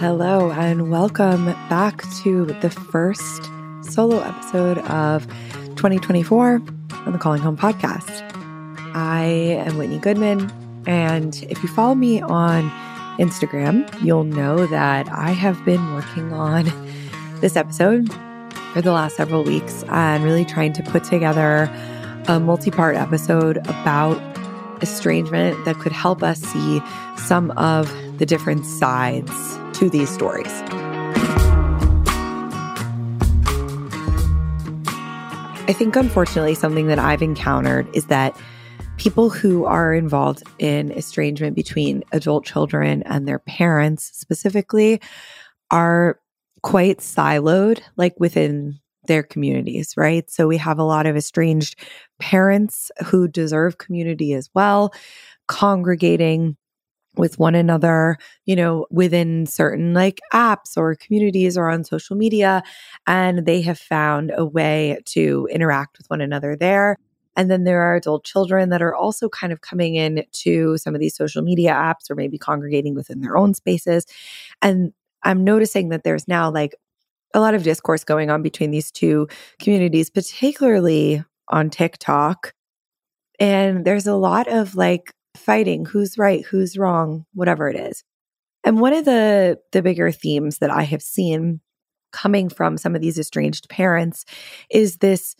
Hello, and welcome back to the first solo episode of 2024 on the Calling Home podcast. I am Whitney Goodman, and if you follow me on Instagram, you'll know that I have been working on this episode for the last several weeks and really trying to put together a multi part episode about estrangement that could help us see some of the different sides to these stories. I think, unfortunately, something that I've encountered is that people who are involved in estrangement between adult children and their parents specifically are quite siloed, like within their communities, right? So we have a lot of estranged parents who deserve community as well, congregating with one another, you know, within certain like apps or communities or on social media. And they have found a way to interact with one another there. And then there are adult children that are also kind of coming in to some of these social media apps or maybe congregating within their own spaces. And I'm noticing that there's now like a lot of discourse going on between these two communities, particularly on TikTok. And there's a lot of like fighting who's right, who's wrong, whatever it is. And one of the the bigger themes that I have seen coming from some of these estranged parents is this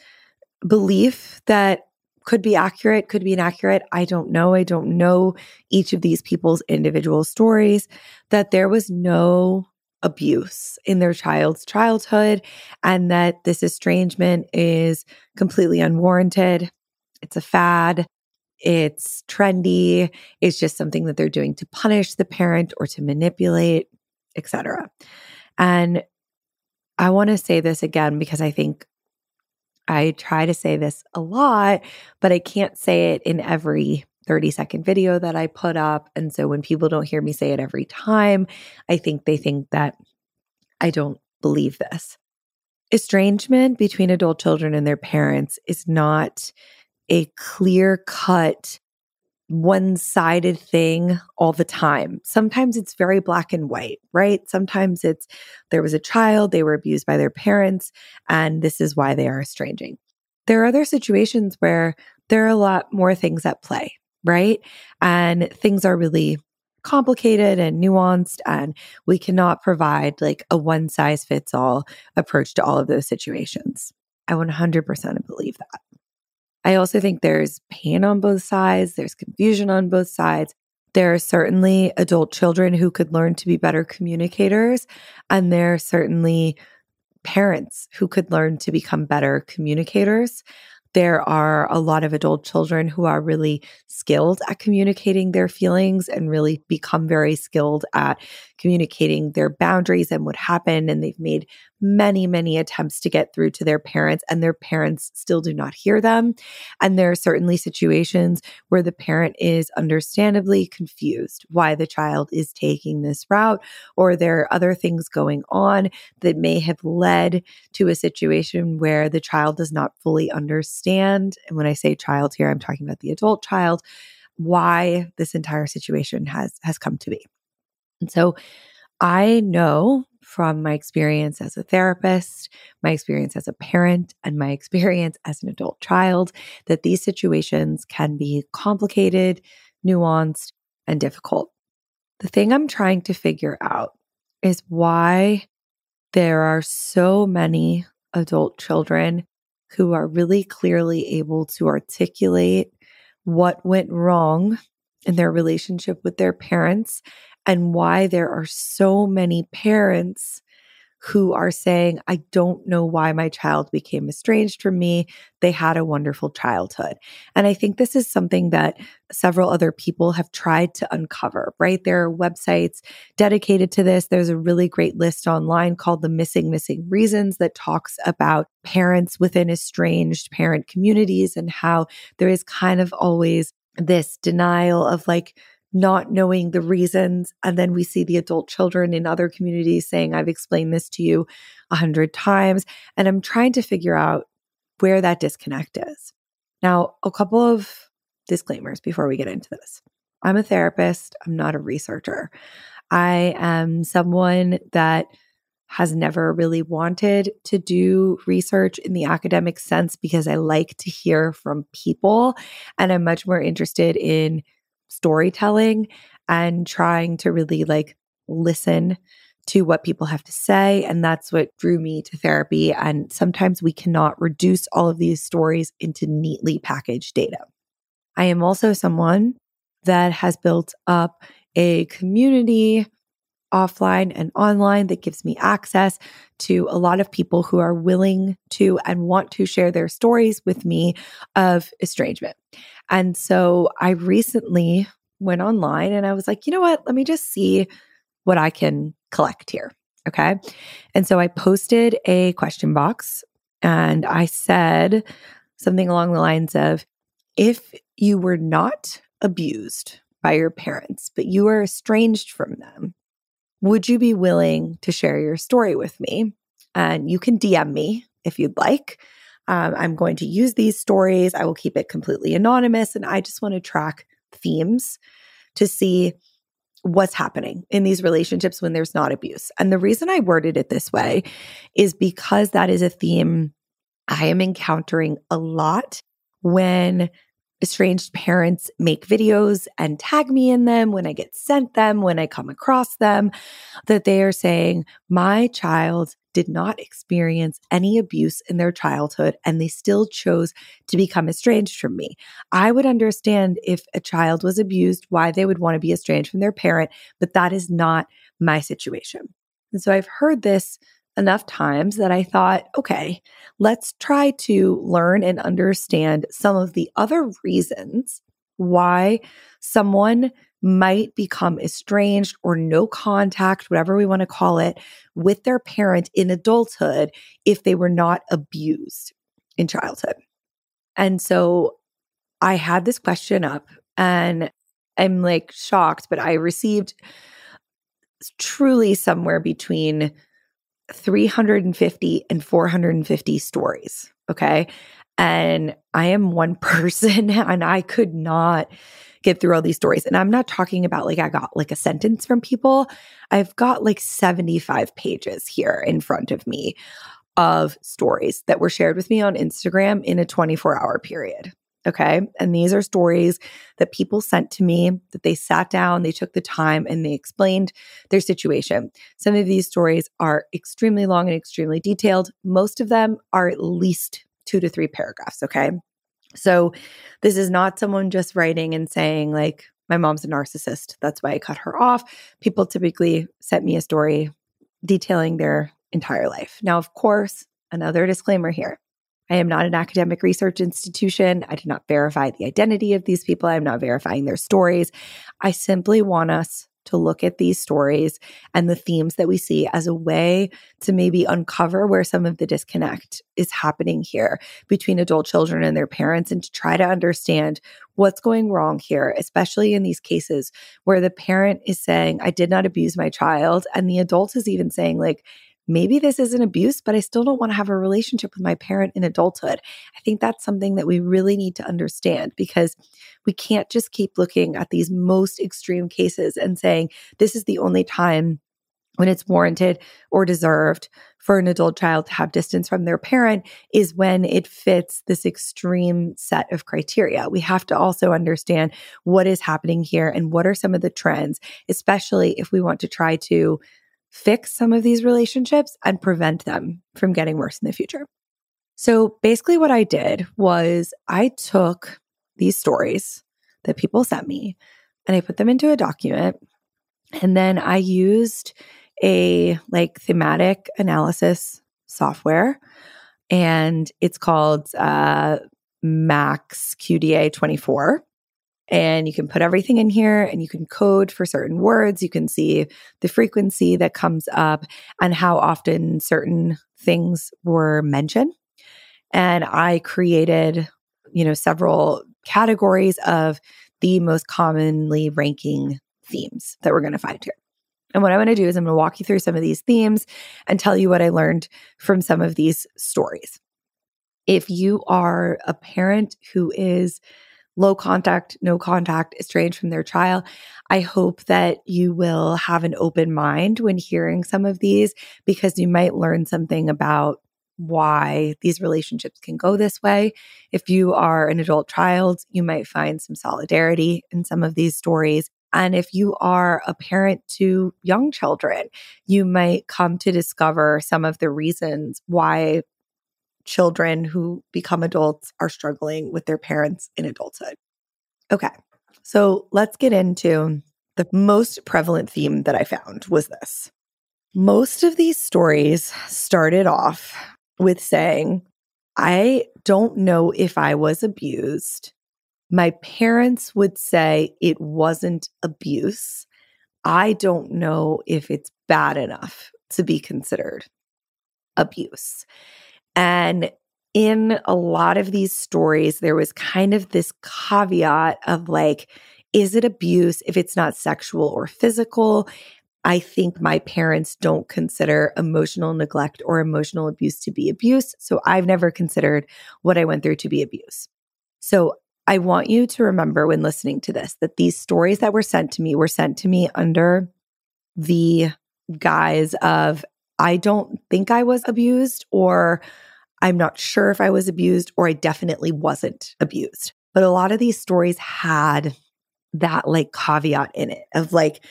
belief that could be accurate, could be inaccurate. I don't know. I don't know each of these people's individual stories that there was no abuse in their child's childhood and that this estrangement is completely unwarranted. It's a fad. It's trendy. It's just something that they're doing to punish the parent or to manipulate, etc. And I want to say this again because I think I try to say this a lot, but I can't say it in every 30 second video that I put up. And so when people don't hear me say it every time, I think they think that I don't believe this. Estrangement between adult children and their parents is not a clear cut, one sided thing all the time. Sometimes it's very black and white, right? Sometimes it's there was a child, they were abused by their parents, and this is why they are estranging. There are other situations where there are a lot more things at play, right? And things are really complicated and nuanced, and we cannot provide like a one size fits all approach to all of those situations. I 100% believe that. I also think there's pain on both sides, there's confusion on both sides. There are certainly adult children who could learn to be better communicators, and there are certainly parents who could learn to become better communicators. There are a lot of adult children who are really skilled at communicating their feelings and really become very skilled at communicating their boundaries and what happened. And they've made many, many attempts to get through to their parents, and their parents still do not hear them. And there are certainly situations where the parent is understandably confused why the child is taking this route, or there are other things going on that may have led to a situation where the child does not fully understand. And when I say child here, I'm talking about the adult child why this entire situation has has come to be. And so I know from my experience as a therapist, my experience as a parent, and my experience as an adult child that these situations can be complicated, nuanced, and difficult. The thing I'm trying to figure out is why there are so many adult children who are really clearly able to articulate what went wrong in their relationship with their parents and why there are so many parents who are saying, I don't know why my child became estranged from me. They had a wonderful childhood. And I think this is something that several other people have tried to uncover, right? There are websites dedicated to this. There's a really great list online called The Missing Missing Reasons that talks about parents within estranged parent communities and how there is kind of always this denial of like, not knowing the reasons. And then we see the adult children in other communities saying, I've explained this to you a hundred times. And I'm trying to figure out where that disconnect is. Now, a couple of disclaimers before we get into this. I'm a therapist, I'm not a researcher. I am someone that has never really wanted to do research in the academic sense because I like to hear from people and I'm much more interested in storytelling and trying to really like listen to what people have to say. And that's what drew me to therapy. And sometimes we cannot reduce all of these stories into neatly packaged data. I am also someone that has built up a community offline and online that gives me access to a lot of people who are willing to and want to share their stories with me of estrangement. And so I recently went online and I was like, you know what? Let me just see what I can collect here. Okay. And so I posted a question box and I said something along the lines of if you were not abused by your parents, but you are estranged from them, would you be willing to share your story with me? And you can DM me if you'd like. Um, I'm going to use these stories. I will keep it completely anonymous. And I just want to track themes to see what's happening in these relationships when there's not abuse. And the reason I worded it this way is because that is a theme I am encountering a lot when estranged parents make videos and tag me in them when I get sent them, when I come across them, that they are saying, My child did not experience any abuse in their childhood and they still chose to become estranged from me. I would understand if a child was abused, why they would want to be estranged from their parent, but that is not my situation. And so I've heard this enough times that I thought, okay, let's try to learn and understand some of the other reasons why someone might become estranged or no contact, whatever we want to call it, with their parent in adulthood if they were not abused in childhood. And so I had this question up and I'm like shocked, but I received truly somewhere between 350 and 450 stories. Okay. And I am one person and I could not get through all these stories. And I'm not talking about like I got like a sentence from people. I've got like 75 pages here in front of me of stories that were shared with me on Instagram in a 24 hour period. Okay. And these are stories that people sent to me that they sat down, they took the time, and they explained their situation. Some of these stories are extremely long and extremely detailed. Most of them are at least two to three paragraphs. Okay. So this is not someone just writing and saying, like, my mom's a narcissist. That's why I cut her off. People typically sent me a story detailing their entire life. Now, of course, another disclaimer here I am not an academic research institution. I do not verify the identity of these people. I'm not verifying their stories. I simply want us to look at these stories and the themes that we see as a way to maybe uncover where some of the disconnect is happening here between adult children and their parents and to try to understand what's going wrong here, especially in these cases where the parent is saying, I did not abuse my child. And the adult is even saying, like, maybe this is an abuse, but I still don't want to have a relationship with my parent in adulthood. I think that's something that we really need to understand because we can't just keep looking at these most extreme cases and saying this is the only time when it's warranted or deserved for an adult child to have distance from their parent is when it fits this extreme set of criteria. We have to also understand what is happening here and what are some of the trends, especially if we want to try to fix some of these relationships and prevent them from getting worse in the future. So basically, what I did was I took these stories that people sent me and I put them into a document. And then I used a like thematic analysis software and it's called uh, MAXQDA 24 and you can put everything in here and you can code for certain words. You can see the frequency that comes up and how often certain things were mentioned. And I created, you know, several categories of the most commonly ranking themes that we're going to find here. And what I'm going to do is I'm going to walk you through some of these themes and tell you what I learned from some of these stories. If you are a parent who is low contact, no contact, estranged from their child. I hope that you will have an open mind when hearing some of these because you might learn something about why these relationships can go this way. If you are an adult child, you might find some solidarity in some of these stories. And if you are a parent to young children, you might come to discover some of the reasons why children who become adults are struggling with their parents in adulthood. Okay, so let's get into the most prevalent theme that I found was this. Most of these stories started off with saying, I don't know if I was abused. My parents would say it wasn't abuse. I don't know if it's bad enough to be considered abuse. And in a lot of these stories, there was kind of this caveat of like, is it abuse if it's not sexual or physical? I think my parents don't consider emotional neglect or emotional abuse to be abuse. So I've never considered what I went through to be abuse. So I want you to remember when listening to this that these stories that were sent to me were sent to me under the guise of I don't think I was abused or I'm not sure if I was abused or I definitely wasn't abused. But a lot of these stories had that like caveat in it of like,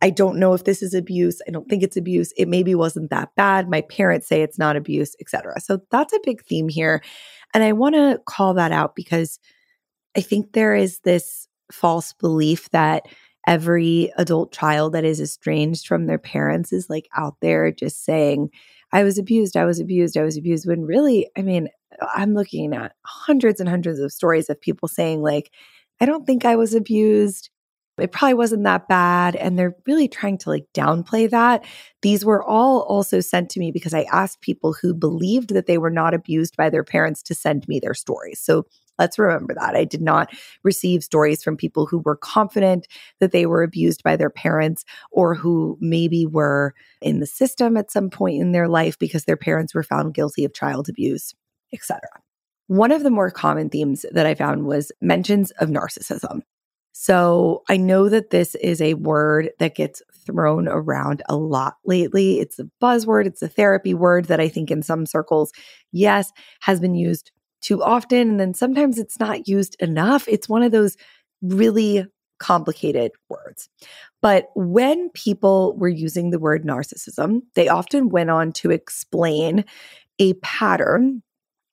I don't know if this is abuse. I don't think it's abuse. It maybe wasn't that bad. My parents say it's not abuse, etc. So that's a big theme here. And I want to call that out because I think there is this false belief that every adult child that is estranged from their parents is like out there just saying, I was abused, I was abused, I was abused. When really, I mean, I'm looking at hundreds and hundreds of stories of people saying, like, I don't think I was abused. It probably wasn't that bad. And they're really trying to like downplay that. These were all also sent to me because I asked people who believed that they were not abused by their parents to send me their stories. So Let's remember that. I did not receive stories from people who were confident that they were abused by their parents or who maybe were in the system at some point in their life because their parents were found guilty of child abuse, etc. One of the more common themes that I found was mentions of narcissism. So I know that this is a word that gets thrown around a lot lately. It's a buzzword, it's a therapy word that I think in some circles, yes, has been used too often. And then sometimes it's not used enough. It's one of those really complicated words. But when people were using the word narcissism, they often went on to explain a pattern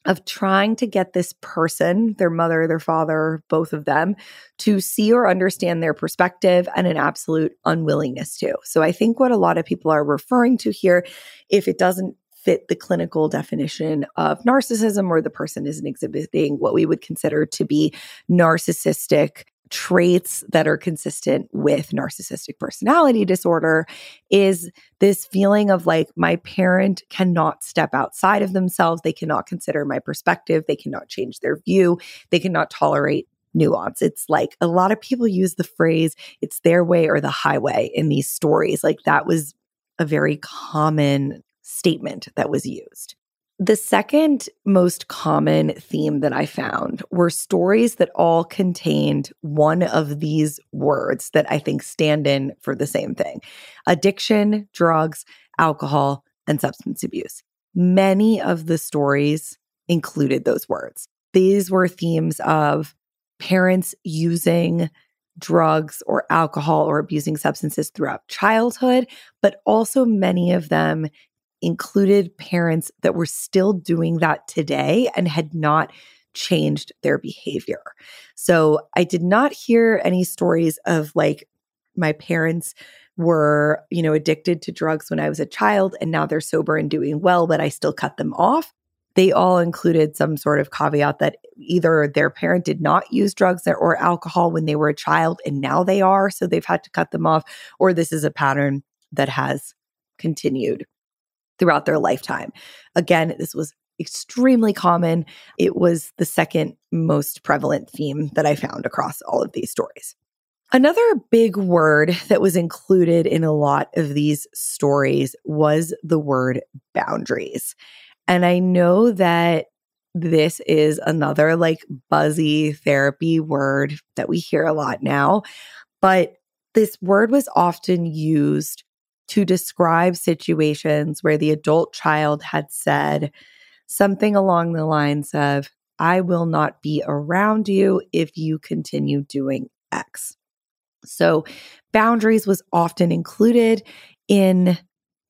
of trying to get this person, their mother, their father, both of them, to see or understand their perspective and an absolute unwillingness to. So I think what a lot of people are referring to here, if it doesn't fit the clinical definition of narcissism or the person isn't exhibiting what we would consider to be narcissistic traits that are consistent with narcissistic personality disorder is this feeling of like my parent cannot step outside of themselves. They cannot consider my perspective. They cannot change their view. They cannot tolerate nuance. It's like a lot of people use the phrase it's their way or the highway in these stories. Like that was a very common statement that was used. The second most common theme that I found were stories that all contained one of these words that I think stand in for the same thing addiction, drugs, alcohol, and substance abuse. Many of the stories included those words. These were themes of parents using drugs or alcohol or abusing substances throughout childhood, but also many of them included parents that were still doing that today and had not changed their behavior. So I did not hear any stories of like my parents were, you know, addicted to drugs when I was a child and now they're sober and doing well, but I still cut them off. They all included some sort of caveat that either their parent did not use drugs or alcohol when they were a child and now they are, so they've had to cut them off, or this is a pattern that has continued throughout their lifetime. Again, this was extremely common. It was the second most prevalent theme that I found across all of these stories. Another big word that was included in a lot of these stories was the word boundaries. And I know that this is another like buzzy therapy word that we hear a lot now. But this word was often used to describe situations where the adult child had said something along the lines of, I will not be around you if you continue doing X. So, boundaries was often included in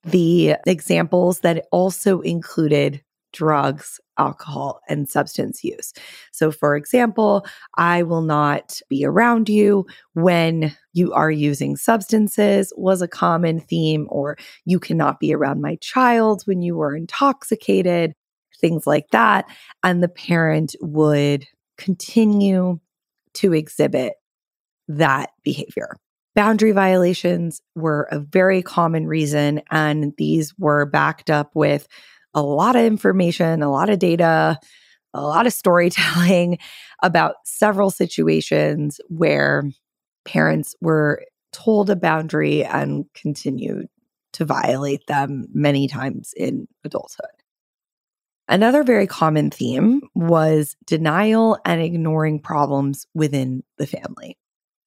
the examples that also included drugs, alcohol, and substance use. So, for example, I will not be around you when you are using substances, was a common theme, or you cannot be around my child when you were intoxicated, things like that. And the parent would continue to exhibit that behavior. Boundary violations were a very common reason, and these were backed up with a lot of information, a lot of data, a lot of storytelling about several situations where parents were told a boundary and continued to violate them many times in adulthood. Another very common theme was denial and ignoring problems within the family.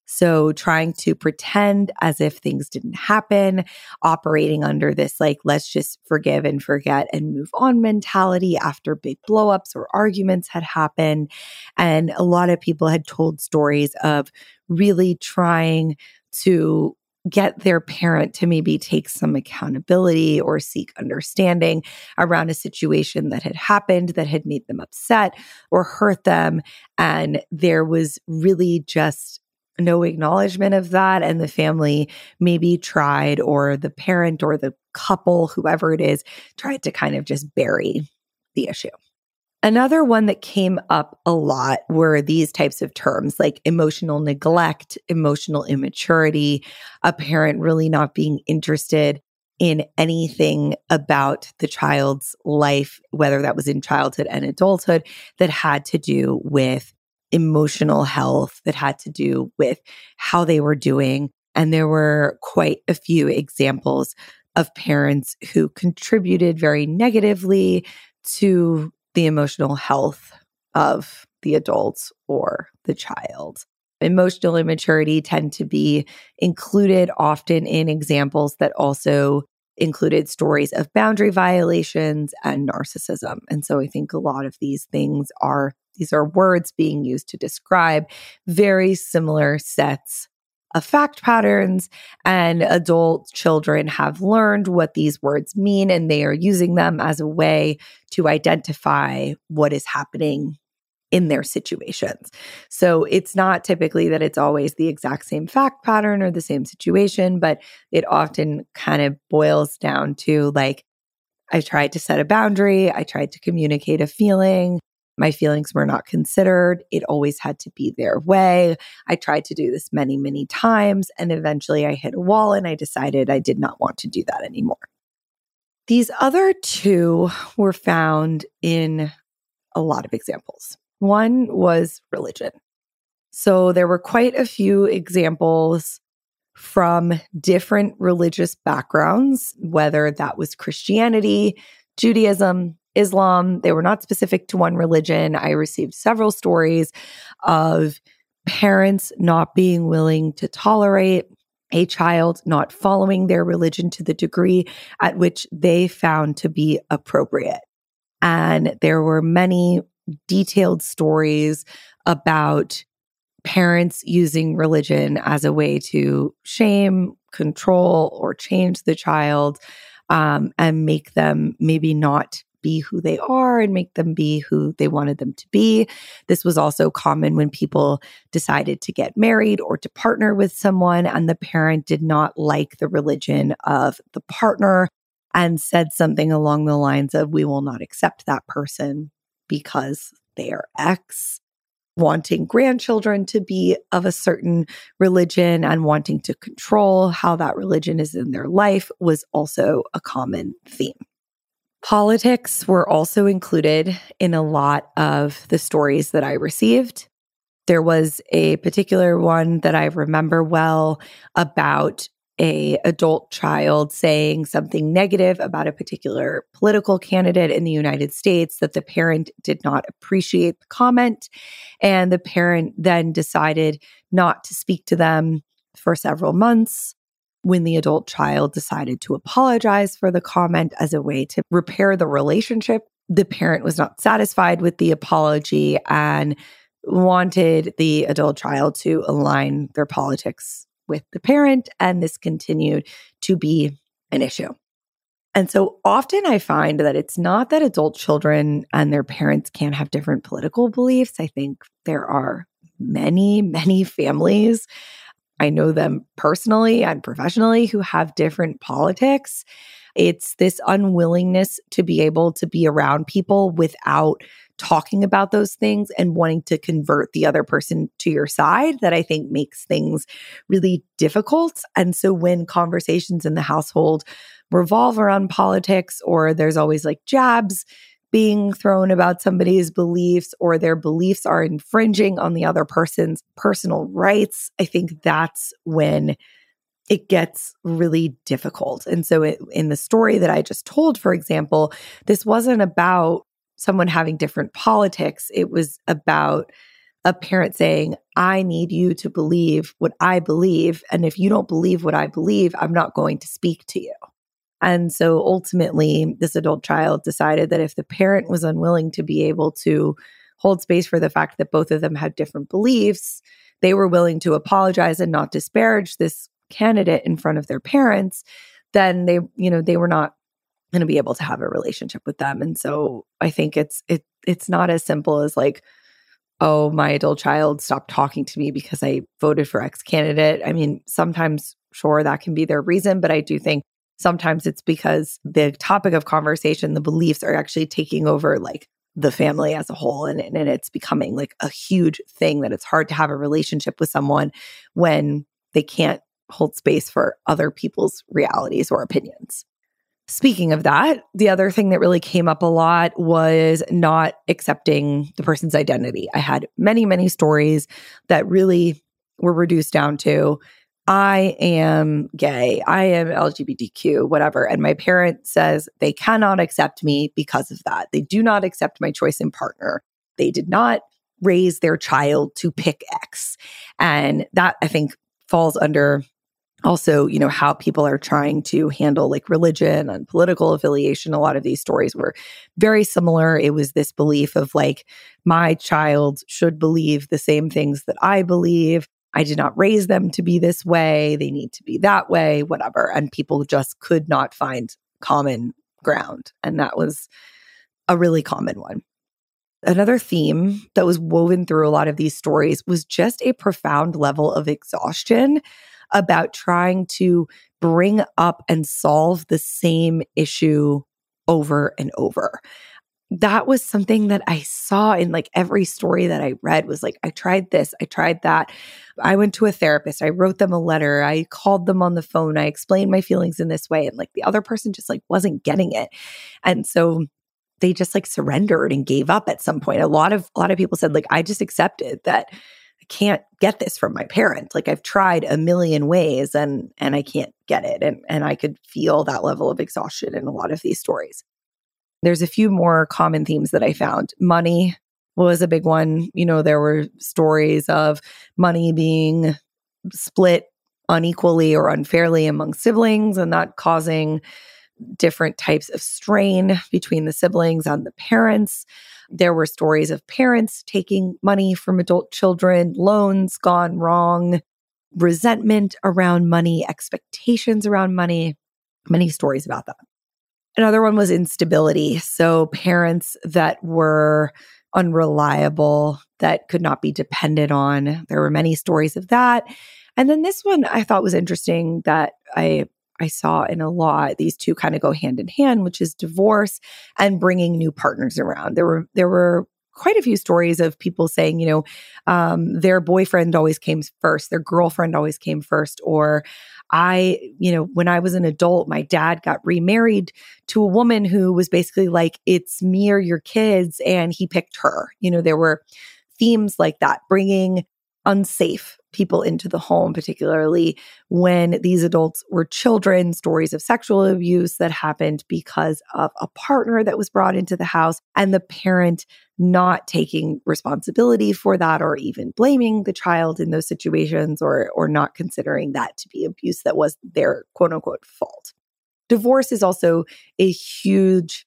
So trying to pretend as if things didn't happen, operating under this like, let's just forgive and forget and move on mentality after big blowups or arguments had happened. And a lot of people had told stories of really trying to get their parent to maybe take some accountability or seek understanding around a situation that had happened that had made them upset or hurt them. And there was really just no acknowledgement of that. And the family maybe tried, or the parent or the couple, whoever it is, tried to kind of just bury the issue. Another one that came up a lot were these types of terms like emotional neglect, emotional immaturity, a parent really not being interested in anything about the child's life, whether that was in childhood and adulthood, that had to do with emotional health that had to do with how they were doing. And there were quite a few examples of parents who contributed very negatively to the emotional health of the adult or the child. Emotional immaturity tend to be included often in examples that also included stories of boundary violations and narcissism. And so I think a lot of these things are these are words being used to describe very similar sets of fact patterns and adult children have learned what these words mean and they are using them as a way to identify what is happening in their situations. So it's not typically that it's always the exact same fact pattern or the same situation, but it often kind of boils down to like, I tried to set a boundary, I tried to communicate a feeling, my feelings were not considered. It always had to be their way. I tried to do this many, many times. And eventually I hit a wall and I decided I did not want to do that anymore. These other two were found in a lot of examples. One was religion. So there were quite a few examples from different religious backgrounds, whether that was Christianity, Judaism, Islam. They were not specific to one religion. I received several stories of parents not being willing to tolerate a child not following their religion to the degree at which they found to be appropriate. And there were many detailed stories about parents using religion as a way to shame, control, or change the child um, and make them maybe not be who they are and make them be who they wanted them to be. This was also common when people decided to get married or to partner with someone, and the parent did not like the religion of the partner and said something along the lines of, We will not accept that person because they are X. Wanting grandchildren to be of a certain religion and wanting to control how that religion is in their life was also a common theme. Politics were also included in a lot of the stories that I received. There was a particular one that I remember well about a adult child saying something negative about a particular political candidate in the United States that the parent did not appreciate the comment and the parent then decided not to speak to them for several months when the adult child decided to apologize for the comment as a way to repair the relationship the parent was not satisfied with the apology and wanted the adult child to align their politics with the parent. And this continued to be an issue. And so often I find that it's not that adult children and their parents can't have different political beliefs. I think there are many, many families. I know them personally and professionally who have different politics. It's this unwillingness to be able to be around people without talking about those things and wanting to convert the other person to your side that I think makes things really difficult. And so when conversations in the household revolve around politics or there's always like jabs being thrown about somebody's beliefs or their beliefs are infringing on the other person's personal rights, I think that's when it gets really difficult. And so, it, in the story that I just told, for example, this wasn't about someone having different politics. It was about a parent saying, I need you to believe what I believe. And if you don't believe what I believe, I'm not going to speak to you. And so ultimately, this adult child decided that if the parent was unwilling to be able to hold space for the fact that both of them had different beliefs, they were willing to apologize and not disparage this candidate in front of their parents, then they, you know, they were not going to be able to have a relationship with them. And so I think it's it it's not as simple as like oh my adult child stopped talking to me because I voted for X candidate. I mean, sometimes sure that can be their reason, but I do think sometimes it's because the topic of conversation, the beliefs are actually taking over like the family as a whole and, and it's becoming like a huge thing that it's hard to have a relationship with someone when they can't hold space for other people's realities or opinions. Speaking of that, the other thing that really came up a lot was not accepting the person's identity. I had many, many stories that really were reduced down to I am gay, I am LGBTQ, whatever. And my parent says they cannot accept me because of that. They do not accept my choice in partner. They did not raise their child to pick X. And that I think falls under also, you know, how people are trying to handle like religion and political affiliation. A lot of these stories were very similar. It was this belief of like, my child should believe the same things that I believe. I did not raise them to be this way. They need to be that way, whatever. And people just could not find common ground. And that was a really common one. Another theme that was woven through a lot of these stories was just a profound level of exhaustion about trying to bring up and solve the same issue over and over. That was something that I saw in like every story that I read was like, I tried this, I tried that. I went to a therapist, I wrote them a letter, I called them on the phone, I explained my feelings in this way. And like the other person just like wasn't getting it. And so they just like surrendered and gave up at some point. A lot of a lot of people said, like, I just accepted that I can't get this from my parent. Like I've tried a million ways and and I can't get it. And and I could feel that level of exhaustion in a lot of these stories. There's a few more common themes that I found. Money was a big one. You know, there were stories of money being split unequally or unfairly among siblings and that causing different types of strain between the siblings and the parents. There were stories of parents taking money from adult children, loans gone wrong, resentment around money, expectations around money, many stories about that. Another one was instability. So, parents that were unreliable, that could not be depended on. There were many stories of that. And then this one I thought was interesting that I I saw in a lot. These two kind of go hand in hand, which is divorce and bringing new partners around. There were there were quite a few stories of people saying, you know, um, their boyfriend always came first, their girlfriend always came first, or I, you know, when I was an adult, my dad got remarried to a woman who was basically like, it's me or your kids, and he picked her. You know, there were themes like that, bringing unsafe people into the home, particularly when these adults were children, stories of sexual abuse that happened because of a partner that was brought into the house and the parent not taking responsibility for that or even blaming the child in those situations or or not considering that to be abuse that was their quote unquote fault. Divorce is also a huge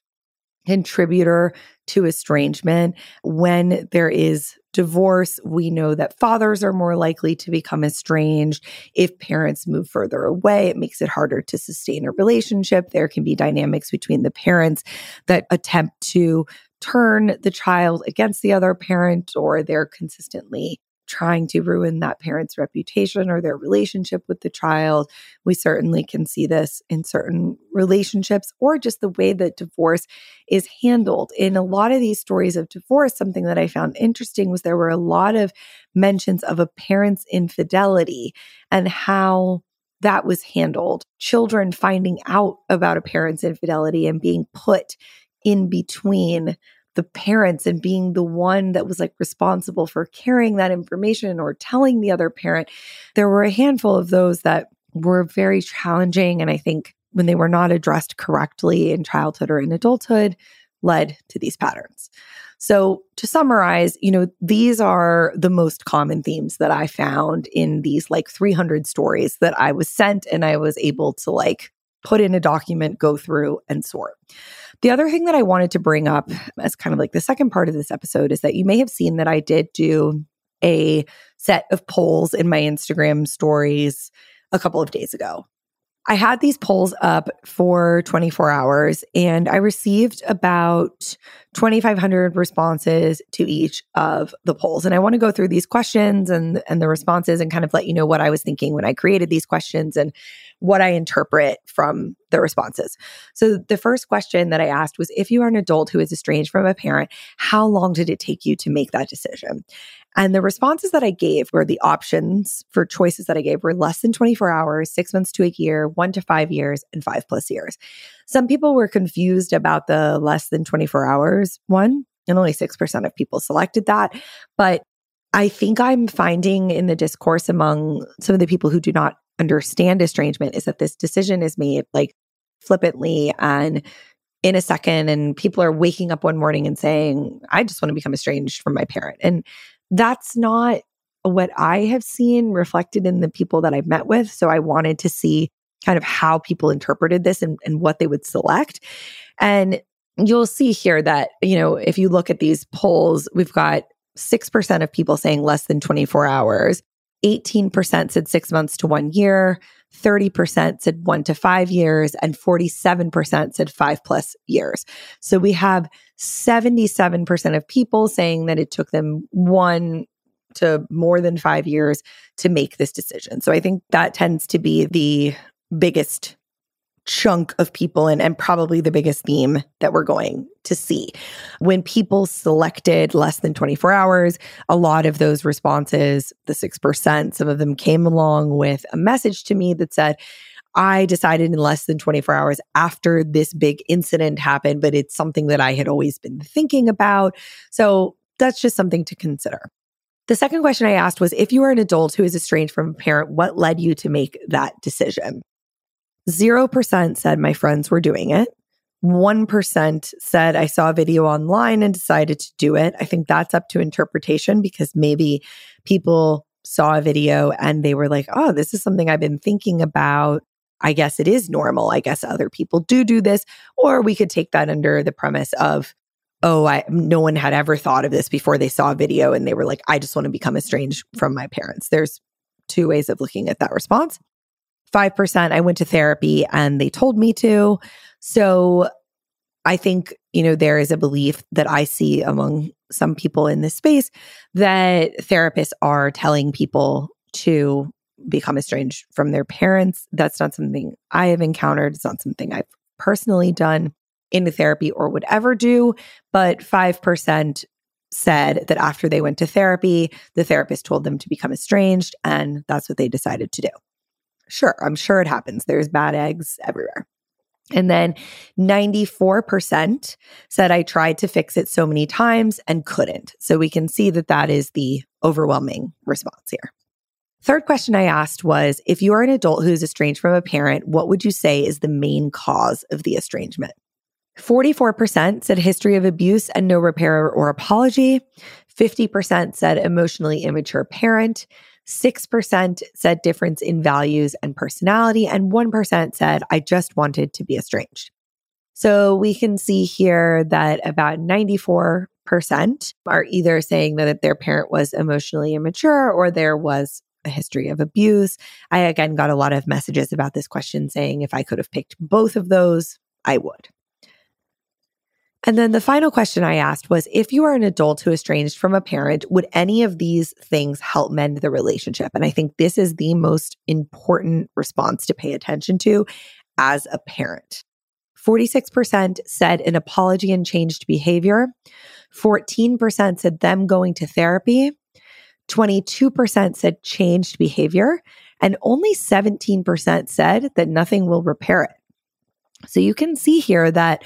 contributor to estrangement. When there is divorce, we know that fathers are more likely to become estranged. If parents move further away, it makes it harder to sustain a relationship. There can be dynamics between the parents that attempt to turn the child against the other parent or they're consistently trying to ruin that parent's reputation or their relationship with the child. We certainly can see this in certain relationships or just the way that divorce is handled. In a lot of these stories of divorce, something that I found interesting was there were a lot of mentions of a parent's infidelity and how that was handled. Children finding out about a parent's infidelity and being put in between the parents and being the one that was like responsible for carrying that information or telling the other parent. There were a handful of those that were very challenging. And I think when they were not addressed correctly in childhood or in adulthood, led to these patterns. So, to summarize, you know, these are the most common themes that I found in these like 300 stories that I was sent and I was able to like put in a document, go through and sort. The other thing that I wanted to bring up as kind of like the second part of this episode is that you may have seen that I did do a set of polls in my Instagram stories a couple of days ago. I had these polls up for 24 hours and I received about 2,500 responses to each of the polls. And I want to go through these questions and, and the responses and kind of let you know what I was thinking when I created these questions and what I interpret from the responses. So the first question that I asked was if you are an adult who is estranged from a parent, how long did it take you to make that decision? And the responses that I gave were the options for choices that I gave were less than 24 hours, six months to a year, one to five years, and five plus years. Some people were confused about the less than 24 hours one, and only 6% of people selected that. But I think I'm finding in the discourse among some of the people who do not understand estrangement is that this decision is made like flippantly and in a second and people are waking up one morning and saying i just want to become estranged from my parent and that's not what i have seen reflected in the people that i've met with. So i wanted to see kind of how people interpreted this and, and what they would select. And you'll see here that you know if you look at these polls we've got 6% of people saying less than 24 hours. 18% said six months to one year, 30% said one to five years, and 47% said five plus years. So we have 77% of people saying that it took them one to more than five years to make this decision. So I think that tends to be the biggest chunk of people and, and probably the biggest theme that we're going to see. When people selected less than 24 hours, a lot of those responses, the 6%, some of them came along with a message to me that said, I decided in less than 24 hours after this big incident happened, but it's something that I had always been thinking about. So that's just something to consider. The second question I asked was if you are an adult who is estranged from a parent, what led you to make that decision? 0% said my friends were doing it. 1% said I saw a video online and decided to do it. I think that's up to interpretation because maybe people saw a video and they were like, oh, this is something I've been thinking about. I guess it is normal. I guess other people do do this. Or we could take that under the premise of, oh, I, no one had ever thought of this before they saw a video and they were like, I just want to become estranged from my parents. There's two ways of looking at that response. 5% I went to therapy and they told me to. So I think, you know, there is a belief that I see among some people in this space that therapists are telling people to become estranged from their parents. That's not something I have encountered. It's not something I've personally done in the therapy or would ever do. But 5% said that after they went to therapy, the therapist told them to become estranged, and that's what they decided to do. Sure, I'm sure it happens. There's bad eggs everywhere. And then 94% said I tried to fix it so many times and couldn't. So we can see that that is the overwhelming response here. Third question I asked was if you are an adult who's estranged from a parent, what would you say is the main cause of the estrangement? 44% said history of abuse and no repair or apology. 50% said emotionally immature parent. 6% said difference in values and personality. And 1% said, I just wanted to be estranged. So we can see here that about 94% are either saying that their parent was emotionally immature or there was a history of abuse. I again got a lot of messages about this question saying if I could have picked both of those, I would. And then the final question I asked was if you are an adult who estranged from a parent, would any of these things help mend the relationship? And I think this is the most important response to pay attention to as a parent. 46% said an apology and changed behavior. 14% said them going to therapy. 22% said changed behavior. And only 17% said that nothing will repair it. So you can see here that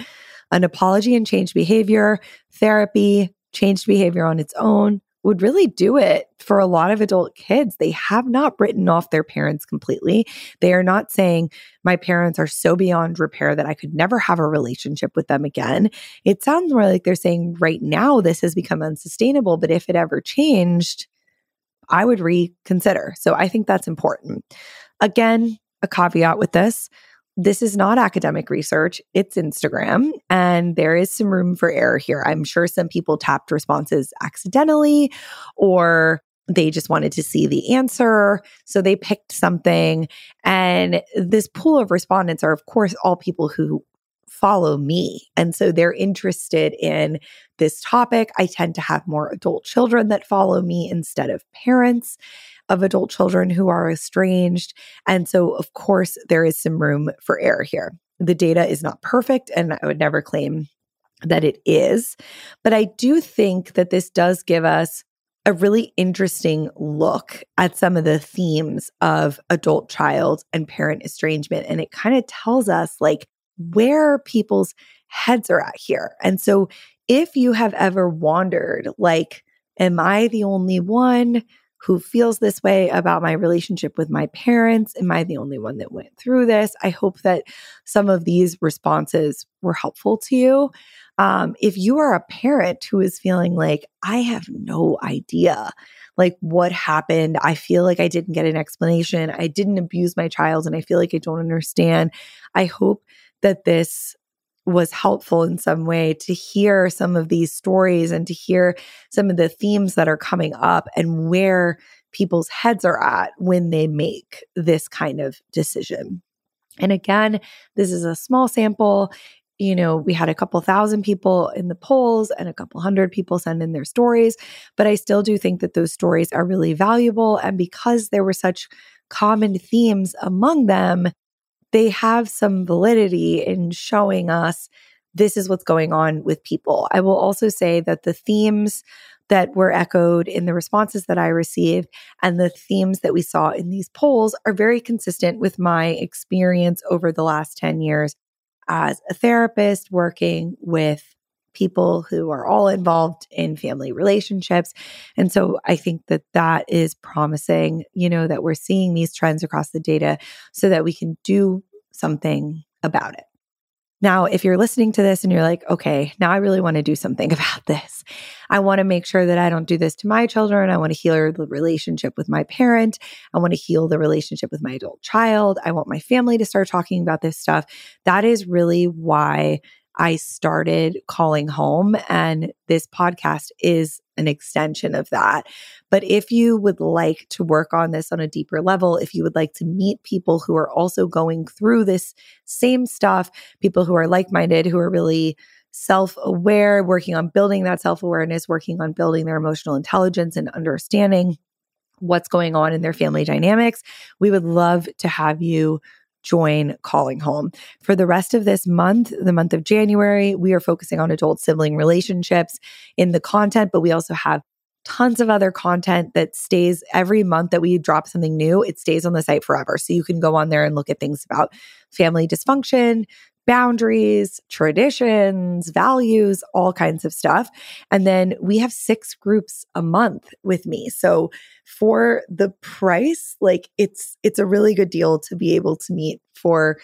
an apology and changed behavior, therapy, changed behavior on its own would really do it for a lot of adult kids. They have not written off their parents completely. They are not saying, my parents are so beyond repair that I could never have a relationship with them again. It sounds more like they're saying, right now, this has become unsustainable, but if it ever changed, I would reconsider. So I think that's important. Again, a caveat with this this is not academic research, it's Instagram, and there is some room for error here. I'm sure some people tapped responses accidentally or they just wanted to see the answer. So they picked something. And this pool of respondents are, of course, all people who follow me. And so they're interested in this topic. I tend to have more adult children that follow me instead of parents of adult children who are estranged. And so, of course, there is some room for error here. The data is not perfect, and I would never claim that it is. But I do think that this does give us a really interesting look at some of the themes of adult child and parent estrangement. And it kind of tells us like where people's heads are at here. And so if you have ever wondered, like, am I the only one? Who feels this way about my relationship with my parents? Am I the only one that went through this? I hope that some of these responses were helpful to you. Um, if you are a parent who is feeling like, I have no idea, like what happened, I feel like I didn't get an explanation, I didn't abuse my child, and I feel like I don't understand, I hope that this was helpful in some way to hear some of these stories and to hear some of the themes that are coming up and where people's heads are at when they make this kind of decision. And again, this is a small sample. You know, we had a couple thousand people in the polls and a couple hundred people send in their stories, but I still do think that those stories are really valuable. And because there were such common themes among them, they have some validity in showing us this is what's going on with people. I will also say that the themes that were echoed in the responses that I received and the themes that we saw in these polls are very consistent with my experience over the last 10 years as a therapist working with people who are all involved in family relationships. And so I think that that is promising, you know, that we're seeing these trends across the data so that we can do something about it. Now, if you're listening to this and you're like, okay, now I really want to do something about this. I want to make sure that I don't do this to my children. I want to heal the relationship with my parent. I want to heal the relationship with my adult child. I want my family to start talking about this stuff. That is really why I started calling home. And this podcast is an extension of that. But if you would like to work on this on a deeper level, if you would like to meet people who are also going through this same stuff, people who are like minded, who are really self aware, working on building that self awareness, working on building their emotional intelligence and understanding what's going on in their family dynamics, we would love to have you join Calling Home. For the rest of this month, the month of January, we are focusing on adult sibling relationships in the content, but we also have tons of other content that stays every month that we drop something new. It stays on the site forever. So you can go on there and look at things about family dysfunction, boundaries, traditions, values, all kinds of stuff. And then we have six groups a month with me. So for the price, like it's it's a really good deal to be able to meet for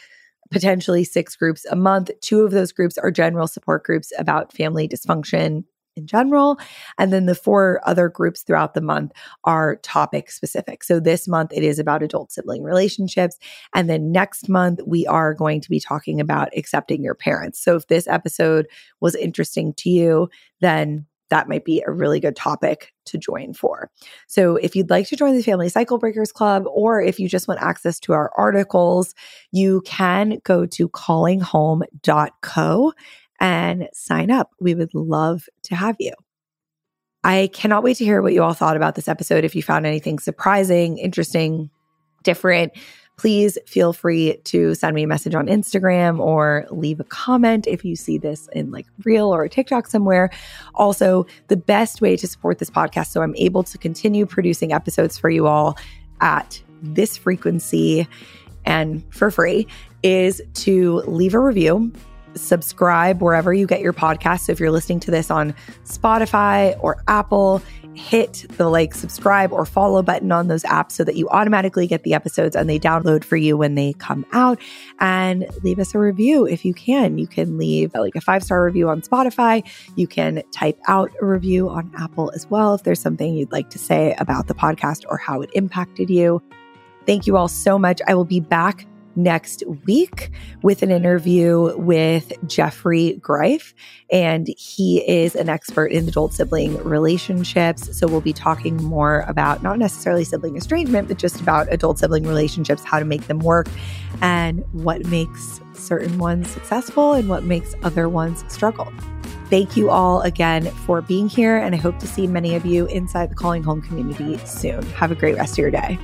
potentially six groups a month. Two of those groups are general support groups about family dysfunction in general. And then the four other groups throughout the month are topic specific. So this month it is about adult sibling relationships. And then next month we are going to be talking about accepting your parents. So if this episode was interesting to you, then that might be a really good topic to join for. So, if you'd like to join the Family Cycle Breakers Club, or if you just want access to our articles, you can go to callinghome.co and sign up. We would love to have you. I cannot wait to hear what you all thought about this episode. If you found anything surprising, interesting, different, please feel free to send me a message on Instagram or leave a comment if you see this in like reel or a TikTok somewhere. Also, the best way to support this podcast so I'm able to continue producing episodes for you all at this frequency and for free is to leave a review subscribe wherever you get your podcast. So if you're listening to this on Spotify or Apple, hit the like, subscribe, or follow button on those apps so that you automatically get the episodes and they download for you when they come out. And leave us a review if you can. You can leave like a five star review on Spotify. You can type out a review on Apple as well if there's something you'd like to say about the podcast or how it impacted you. Thank you all so much. I will be back next week with an interview with Geoffrey Greif. And he is an expert in adult sibling relationships. So we'll be talking more about not necessarily sibling estrangement, but just about adult sibling relationships, how to make them work, and what makes certain ones successful and what makes other ones struggle. Thank you all again for being here, and I hope to see many of you inside the Calling Home community soon. Have a great rest of your day.